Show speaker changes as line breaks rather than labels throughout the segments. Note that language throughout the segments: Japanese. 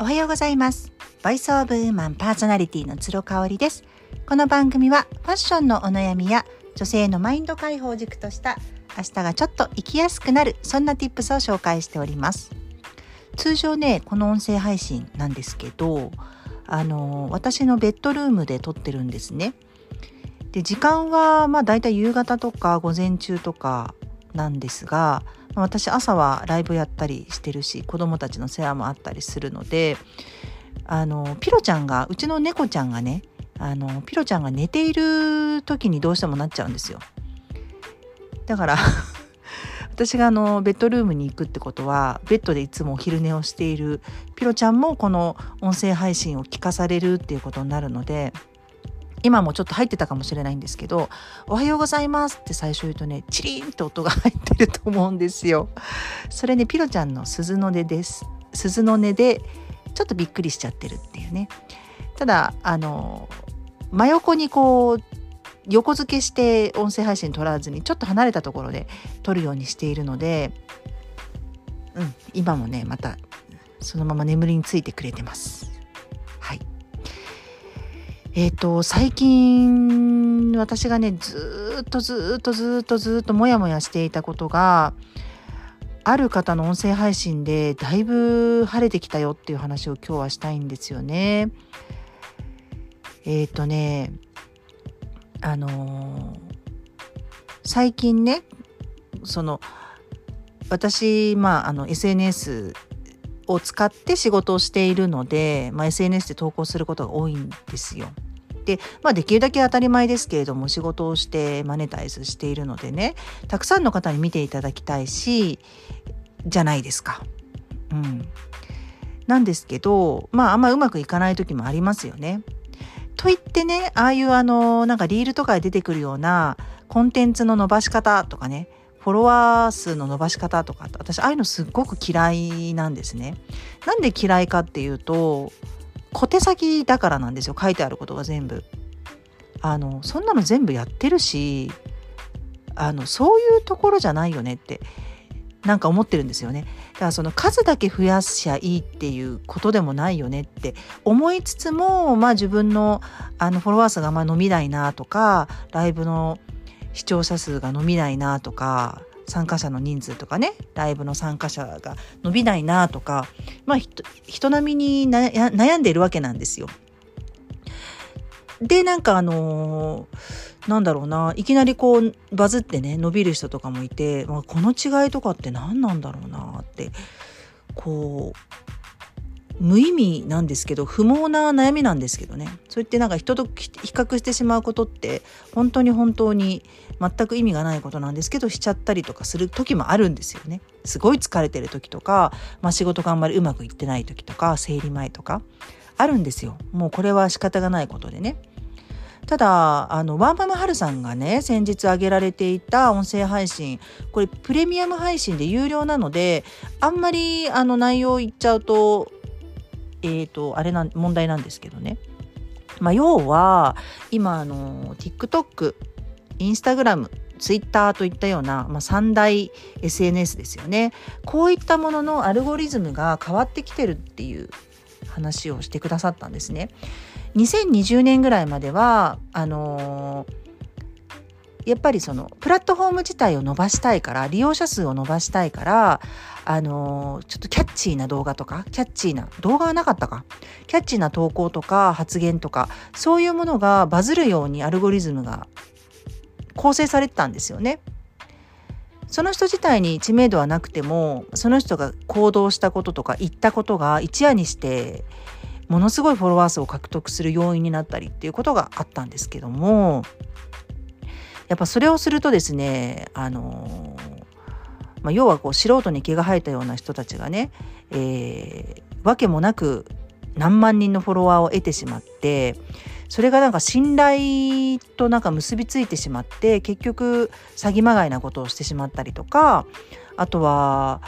おはようございます。ボイスオブウーマンパーソナリティの鶴香織です。この番組はファッションのお悩みや女性のマインド解放軸とした明日がちょっと生きやすくなるそんな tips を紹介しております。通常ね、この音声配信なんですけど、あの、私のベッドルームで撮ってるんですね。で、時間はまあ大体夕方とか午前中とかなんですが、私朝はライブやったりしてるし子供たちの世話もあったりするのであのピロちゃんがうちの猫ちゃんがねあのピロちゃんが寝ている時にどうしてもなっちゃうんですよ。だから 私があのベッドルームに行くってことはベッドでいつもお昼寝をしているピロちゃんもこの音声配信を聞かされるっていうことになるので今もちょっと入ってたかもしれないんですけど「おはようございます」って最初言うとねチリンと音が入ってると思うんですよ。それねピロちゃんの鈴の音です。鈴の音でちょっとびっくりしちゃってるっていうね。ただあの真横にこう横付けして音声配信取らずにちょっと離れたところで撮るようにしているので、うん、今もねまたそのまま眠りについてくれてます。えっ、と最近私がねずっとずっとずっとずっとモヤモヤしていたことがある方の音声配信でだいぶ晴れてきたよっていう話を今日はしたいんですよね。えっ、とねあのー最近ねその私まああの SNS を使って仕事をしているので、まあ、SNS で投稿することが多いんですよ。で、まあ、できるだけ当たり前ですけれども仕事をしてマネタイズしているのでねたくさんの方に見ていただきたいしじゃないですか。うん、なんですけどまああんまうまくいかない時もありますよね。といってねああいうあのなんかリールとかで出てくるようなコンテンツの伸ばし方とかねフォロワー数の伸ばし方とか私ああいうのすっごく嫌いなんですね。なんで嫌いかっていうと小手先だからなんですよ書いてあることが全部。あのそんなの全部やってるしあのそういうところじゃないよねってなんか思ってるんですよね。だからその数だけ増やしゃいいっていうことでもないよねって思いつつもまあ自分のあのフォロワー数がまあ伸びないなとかライブの視聴者数が伸びないなとか参加者の人数とかねライブの参加者が伸びないなとかまあ人並みに悩んでいるわけなんですよ。でなんかあのーなんだろうないきなりこうバズってね伸びる人とかもいて、まあ、この違いとかって何なんだろうなってこう無意味なんですけど不毛な悩みなんですけどねそう言ってなんか人と比較してしまうことって本当に本当に全く意味がないことなんですけどしちゃったりとかする時もあるんですよね。すごい疲れてる時とか、まあ、仕事があんまりうまくいってない時とか生理前とかあるんですよ。もうこれは仕方がないことでね。ただあのワンママハルさんがね先日上げられていた音声配信これプレミアム配信で有料なのであんまりあの内容言っちゃうとえっ、とあれなん問題なんですけどね。まあ、要は今あの TikTok インスタグラムツイッターといったような、まあ、三大 SNS ですよねこういったもののアルゴリズムが変わってきてるっていう話をしてくださったんですね。2020年ぐらいまではあのーやっぱりそのプラットフォーム自体を伸ばしたいから利用者数を伸ばしたいからあのちょっとキャッチーな動画とかキャッチーな動画はなかったか？キャッチーな投稿とか発言とかそういうものがバズるようにアルゴリズムが構成されてたんですよね。その人自体に知名度はなくてもその人が行動したこととか言ったことが一夜にしてものすごいフォロワー数を獲得する要因になったりっていうことがあったんですけどもやっぱそれをするとですねあのまあ、要はこう素人に毛が生えたような人たちがね、えー、わけもなく何万人のフォロワーを得てしまってそれがなんか信頼となんか結びついてしまって結局詐欺まがいなことをしてしまったりとかあとは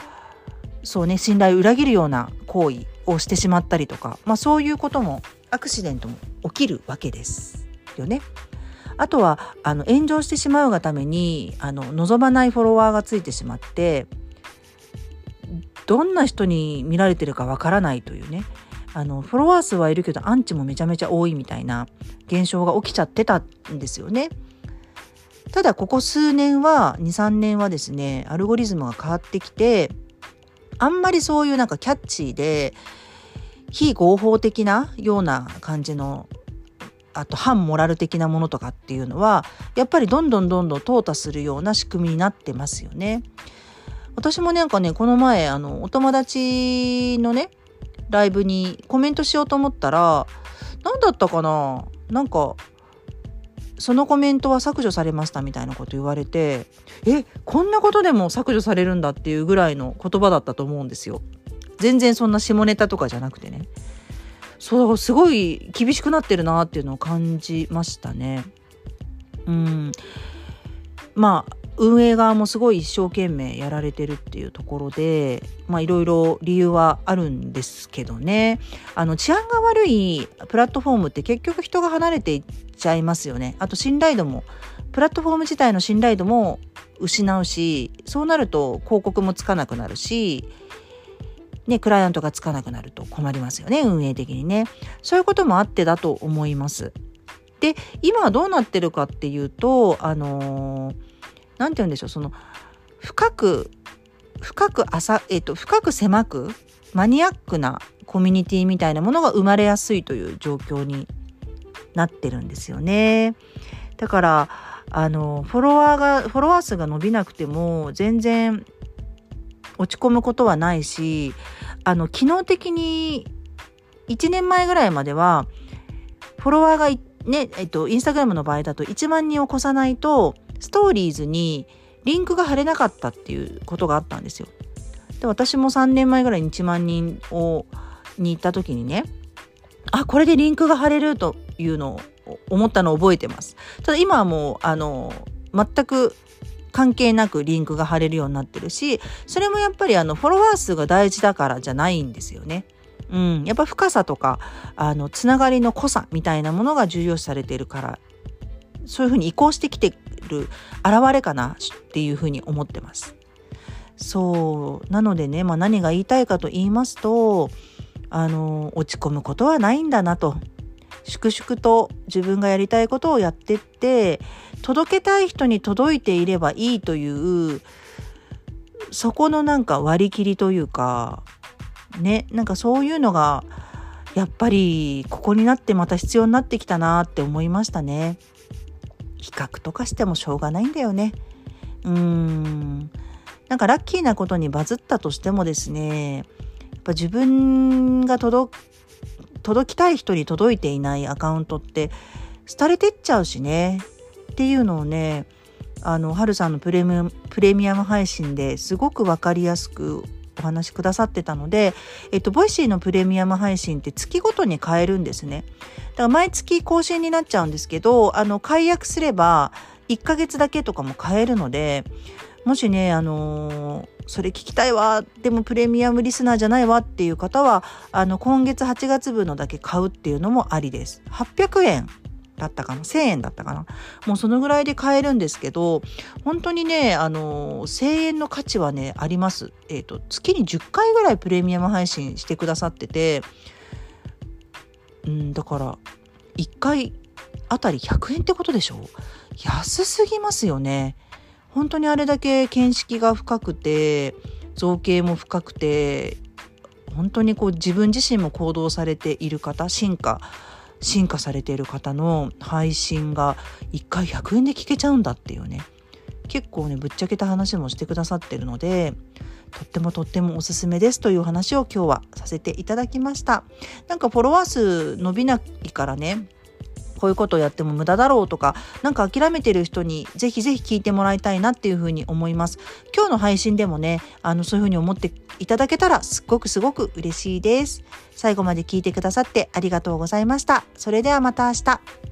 そうね信頼を裏切るような行為をしてしまったりとか、まあ、そういうこともアクシデントも起きるわけですよね。あとはあの炎上してしまうがためにあの望まないフォロワーがついてしまってどんな人に見られてるかわからないというねあのフォロワー数はいるけどアンチもめちゃめちゃ多いみたいな現象が起きちゃってたんですよね。ただここ数年は23年はですねアルゴリズムが変わってきてあんまりそういうなんかキャッチーで非合法的なような感じのあと反モラル的なものとかっていうのはやっぱりどんどんどんどん淘汰するような仕組みになってますよね。私もなんかねこの前あのお友達のねライブにコメントしようと思ったら何だったかな？なんかそのコメントは削除されましたみたいなこと言われてえこんなことでも削除されるんだっていうぐらいの言葉だったと思うんですよ。全然そんな下ネタとかじゃなくてね。そうすごい厳しくなってるなっていうのを感じましたね。うん。まあ運営側もすごい一生懸命やられてるっていうところでいろいろ理由はあるんですけどね。あの治安が悪いプラットフォームって結局人が離れていっちゃいますよね。あと信頼度もプラットフォーム自体の信頼度も失うしそうなると広告もつかなくなるしね、クライアントがつかなくなると困りますよね、運営的にね。そういうこともあってだと思います。で、今はどうなってるかっていうと、あのー、て言うんでしょう、その、深く、深く浅、えっ、と、深く狭く、マニアックなコミュニティみたいなものが生まれやすいという状況になってるんですよね。だから、あの、フォロワーが、フォロワー数が伸びなくても、全然落ち込むことはないしあの機能的に1年前ぐらいまではフォロワーがねえっとインスタグラムの場合だと1万人を超さないとストーリーズにリンクが貼れなかったっていうことがあったんですよ。で私も3年前ぐらいに1万人をに行った時にねあこれでリンクが貼れるというのを思ったのを覚えてます。ただ今はもうあの全く関係なくリンクが貼れるようになってるしそれもやっぱりあのフォロワー数が大事だからじゃないんですよね。うん、やっぱ深さとかあのつながりの濃さみたいなものが重要視されているからそういうふうに移行してきてる現れかなっていうふうに思ってます。そうなのでね、まあ、何が言いたいかと言いますとあの落ち込むことはないんだなと粛々と自分がやりたいことをやってって届けたい人に届いていればいいというそこのなんか割り切りというかねなんかそういうのがやっぱりここになってまた必要になってきたなって思いましたね。比較とかしてもしょうがないんだよね。うーんなんかラッキーなことにバズったとしてもですねやっぱ自分が届届きたい人に届いていないアカウントって廃れてっちゃうしねっていうのをねあのはるさんのプレミプレミアム配信ですごく分かりやすくお話しくださってたので、えっと、 Voicy のプレミアム配信って月ごとに買えるんですね。だから毎月更新になっちゃうんですけど、あの、解約すれば1ヶ月だけとかも買えるので、もしね、あのー、それ聞きたいわ、でもプレミアムリスナーじゃないわっていう方は、あの、今月8月分のだけ買うっていうのもありです。800円だったかな？1000円だったかな？もうそのぐらいで買えるんですけど本当にねあの1000円の価値はねあります。えっ、ー、と月に10回ぐらいプレミアム配信してくださっててうんだから1回あたり100円ってことでしょ？安すぎますよね。本当にあれだけ見識が深くて造形も深くて本当にこう自分自身も行動されている方進化進化されている方の配信が1回100円で聞けちゃうんだっていうね。結構ねぶっちゃけた話もしてくださってるのでとってもとってもおすすめですという話を今日はさせていただきました。なんかフォロワー数伸びないからねこういうことをやっても無駄だろうとか何か諦めてる人にぜひぜひ聞いてもらいたいなっていうふうに思います。今日の配信でもねあのそういうふうに思っていただけたらすっごくすごく嬉しいです。最後まで聞いてくださってありがとうございました。それではまた明日。